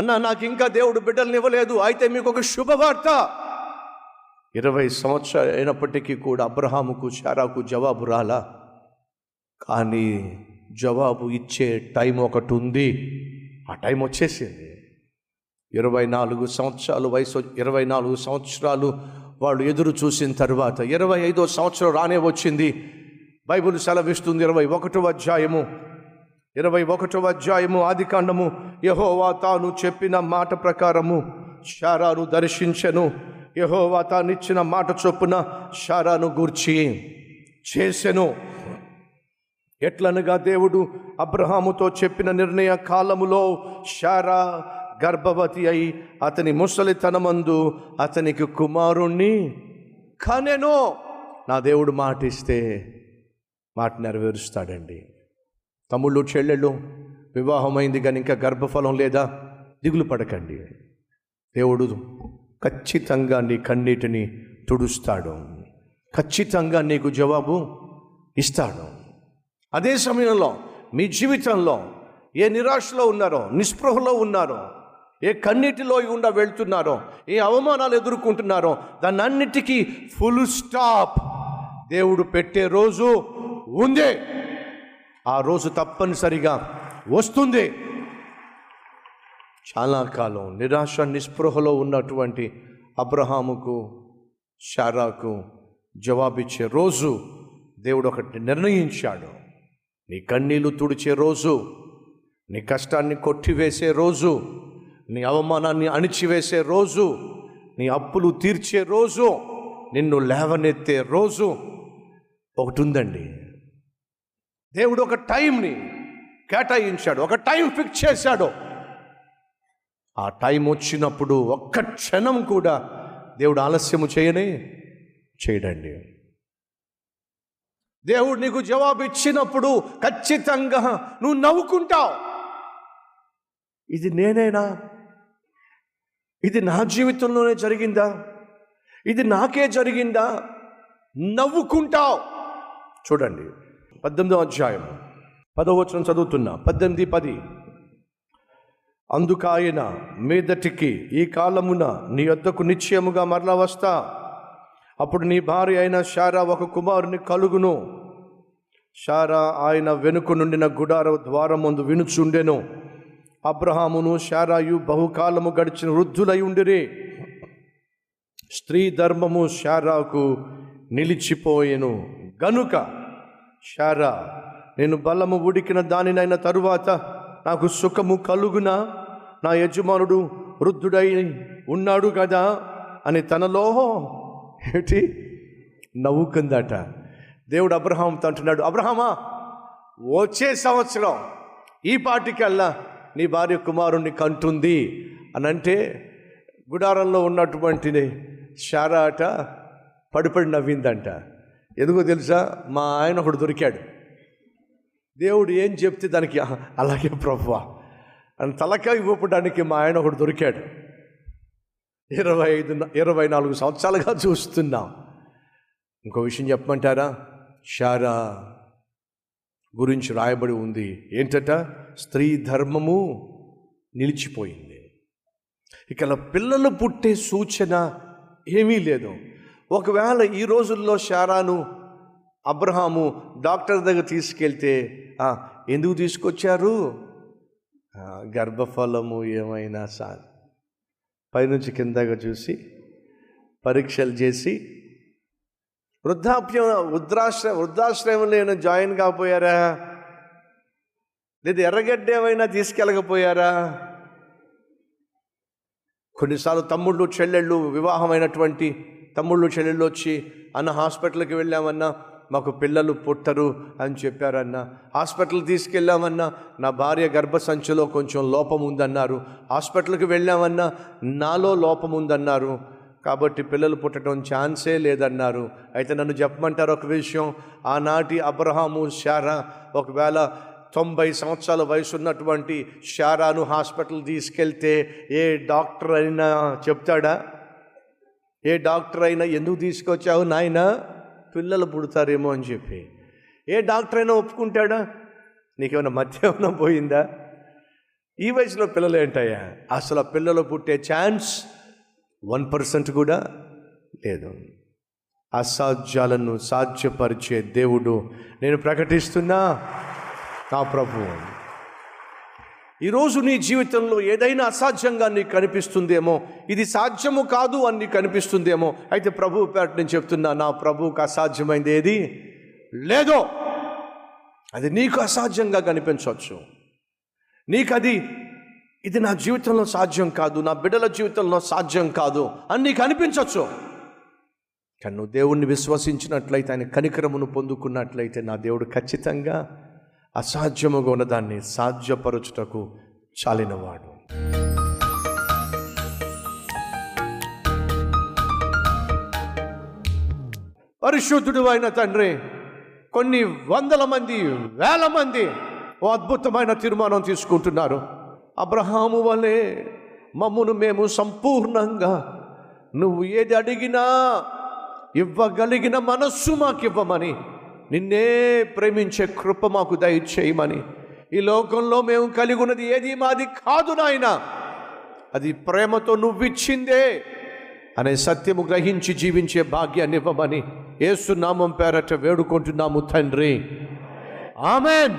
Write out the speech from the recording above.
అన్న నాకు ఇంకా దేవుడు బిడ్డల్ని ఇవ్వలేదు అయితే మీకు ఒక శుభవార్త. ఇరవై సంవత్సరాలు అయినప్పటికీ కూడా అబ్రహాముకు శారాకు జవాబు రాలా. కానీ జవాబు ఇచ్చే టైం ఒకటి ఉంది ఆ టైం వచ్చేసింది. ఇరవై నాలుగు సంవత్సరాలు వయసు ఇరవై నాలుగు సంవత్సరాలు వాళ్ళు ఎదురు చూసిన తర్వాత ఇరవై ఐదో సంవత్సరం రానే వచ్చింది. బైబిల్ సెలవిస్తుంది ఇరవై ఒకటో అధ్యాయము. ఇరవై ఒకటవ అధ్యాయము ఆదికాండము యహోవా తాను చెప్పిన మాట ప్రకారము శారాను దర్శించెను. యహోవా తానిచ్చిన మాట చొప్పున శారాను గూర్చి చేసెను. ఎట్లనగా దేవుడు అబ్రహాముతో చెప్పిన నిర్ణయ కాలములో శారా గర్భవతి అయి అతని ముసలితనమందు అతనికి కుమారుణ్ణి కనెను. నా దేవుడు మాట ఇస్తే మాట నెరవేరుస్తాడండి. తమ్ముళ్ళు చెల్లెళ్ళు వివాహమైంది కానీ ఇంకా గర్భఫలం లేదా? దిగులు పడకండి. దేవుడు ఖచ్చితంగా నీ కన్నీటిని తుడుస్తాడు. ఖచ్చితంగా నీకు జవాబు ఇస్తాడు. అదే సమయంలో మీ జీవితంలో ఏ నిరాశలో ఉన్నారో నిస్పృహలో ఉన్నారో ఏ కన్నీటిలో గుండా వెళ్తున్నారో ఏ అవమానాలు ఎదుర్కొంటున్నారో దాన్ని అన్నిటికీ ఫుల్ స్టాప్ దేవుడు పెట్టే రోజు ఉందే. ఆ రోజు తప్పనిసరిగా వస్తుంది. చాలా కాలం నిరాశ నిస్పృహలో ఉన్నటువంటి అబ్రహాముకు షారాకు జవాబిచ్చే రోజు దేవుడు ఒకటి నిర్ణయించాడు. నీ కన్నీళ్ళు తుడిచే రోజు నీ కష్టాన్ని కొట్టివేసే రోజు నీ అవమానాన్ని అణిచివేసే రోజు నీ అప్పులు తీర్చే రోజు నిన్ను లేవనెత్తే రోజు ఒకటి ఉందండి. దేవుడు ఒక టైంని కేటాయించాడు ఒక టైం ఫిక్స్ చేశాడు. ఆ టైం వచ్చినప్పుడు ఒక్క క్షణం కూడా దేవుడు ఆలస్యము చేయనే చేయడండి. దేవుడు నీకు జవాబు ఇచ్చినప్పుడు ఖచ్చితంగా నువ్వు నవ్వుకుంటావు. ఇది నేనేనా? ఇది నా జీవితంలోనే జరిగిందా? ఇది నాకే జరిగిందా? నవ్వుకుంటావు. చూడండి పద్దెనిమిదో అధ్యాయం పదవచనం చదువుతున్నా. పద్దెనిమిది పది. అందుకాయన మీదటికి ఈ కాలమున నీ వద్దకు నిశ్చయముగా మరలా వస్తా. అప్పుడు నీ భార్య అయిన శారా ఒక కుమారుని కలుగును. శారా ఆయన వెనుక నుండిన గుడార ద్వారం ముందు వినుచుండెను. అబ్రహామును శారాయు బహుకాలము గడిచిన వృద్ధులై ఉండిరి. స్త్రీ ధర్మము శారాకు నిలిచిపోయెను. గనుక శారా నేను బలము ఉడికిన దానినైన తరువాత నాకు సుఖము కలుగునా? నా యజమానుడు వృద్ధుడై ఉన్నాడు కదా అని తనలో ఏటి? నవ్వుకుందట. దేవుడు అబ్రహాంతో అంటున్నాడు అబ్రహామా వచ్చే సంవత్సరం ఈ పాటికల్లా నీ భార్య కుమారుణ్ణి కంటుంది. అని అంటే గుడారంలో ఉన్నటువంటిది శారా అట పడిపడి నవ్విందంట. ఎందుకో తెలుసా? మా ఆయన ఒకడు దొరికాడు. దేవుడు ఏం చెప్తే దానికి అలాగే ప్రభువ. అని తలకాయ ఇవ్వడానికి మా ఆయన ఒకడు దొరికాడు. ఇరవై ఐదు ఇరవై నాలుగు సంవత్సరాలుగా చూస్తున్నాం. ఇంకో విషయం చెప్పమంటారా? షారా గురించి రాయబడి ఉంది. ఏంటట? స్త్రీ ధర్మము నిలిచిపోయింది. ఇక పిల్లలు పుట్టే సూచన ఏమీ లేదు. ఒకవేళ ఈ రోజుల్లో షారాను అబ్రహాము డాక్టర్ దగ్గర తీసుకెళ్తే ఎందుకు తీసుకొచ్చారు? గర్భఫలము ఏమైనా సార్? పైనుంచి కిందగా చూసి పరీక్షలు చేసి వృద్ధాప్యం వృద్ధాశ్రయం వృద్ధాశ్రయంలో ఏమైనా జాయిన్ కాకపోయారా? లేదా ఎర్రగడ్డ ఏమైనా తీసుకెళ్ళకపోయారా? కొన్నిసార్లు తమ్ముళ్ళు చెల్లెళ్ళు వివాహమైనటువంటి తమ్ముళ్ళు చెల్లెళ్ళు వచ్చి అన్న హాస్పిటల్కి వెళ్ళామన్నా మాకు పిల్లలు పుట్టరు అని చెప్పారన్న. హాస్పిటల్ తీసుకెళ్ళామన్నా నా భార్య గర్భసంచిలో కొంచెం లోపం ఉందన్నారు. హాస్పిటల్కి వెళ్ళామన్నా నాలో లోపం ఉందన్నారు. కాబట్టి పిల్లలు పుట్టడం ఛాన్సే లేదన్నారు. అయితే నన్ను చెప్పమంటారు ఒక విషయం. ఆనాటి అబ్రహాము శారా ఒకవేళ తొంభై సంవత్సరాల వయసు ఉన్నటువంటి శారాను హాస్పిటల్ తీసుకెళ్తే ఏ డాక్టర్ అయినా చెప్తాడా? ఏ డాక్టర్ అయినా ఎందుకు తీసుకొచ్చావు నాయనా? పిల్లలు పుడతారేమో అని చెప్పి. ఏ డాక్టర్ అయినా ఒప్పుకుంటాడా? నీకేమైనా మధ్య ఏమైనా పోయిందా? ఈ వయసులో పిల్లలు ఏంటయ్యా? అసలు ఆ పిల్లలు పుట్టే ఛాన్స్ వన్ పర్సెంట్ కూడా లేదు. అసాధ్యాలను సాధ్యపరిచే దేవుడు నేను ప్రకటిస్తున్నా. నా ప్రభువు. ఈరోజు నీ జీవితంలో ఏదైనా అసాధ్యంగా నీకు కనిపిస్తుందేమో ఇది సాధ్యము కాదు అని నీకు కనిపిస్తుందేమో అయితే ప్రభు పేట నేను చెప్తున్నా నా ప్రభువుకు అసాధ్యమైంది ఏది? లేదో. అది నీకు అసాధ్యంగా కనిపించవచ్చు. నీకు అది ఇది నా జీవితంలో సాధ్యం కాదు నా బిడ్డల జీవితంలో సాధ్యం కాదు అని నీకు అనిపించవచ్చు. కానీ నువ్వు దేవుణ్ణి విశ్వసించినట్లయితే ఆయన కనికరమును పొందుకున్నట్లయితే నా దేవుడు ఖచ్చితంగా అసాధ్యముగా ఉన్నదాన్ని సాధ్యపరచుటకు చాలినవాడు. పరిశుద్ధుడు అయిన తండ్రి కొన్ని వందల మంది వేల మంది ఓ అద్భుతమైన తీర్మానం తీసుకుంటున్నారు. అబ్రహాము వలె మమ్మును మేము సంపూర్ణంగా నువ్వు ఏది అడిగినా ఇవ్వగలిగిన మనస్సు మాకు ఇవ్వమని నిన్నే ప్రేమించే కృప మాకు దయచేయమని. ఈ లోకంలో మేము కలిగి ఉన్నది ఏది మాది కాదు నాయన. అది ప్రేమతో నువ్విచ్చిందే అనే సత్యము గ్రహించి జీవించే భాగ్యాన్ని ఇవ్వమని ఏసునామం పేరట వేడుకుంటున్నాము తండ్రి. ఆమెన్.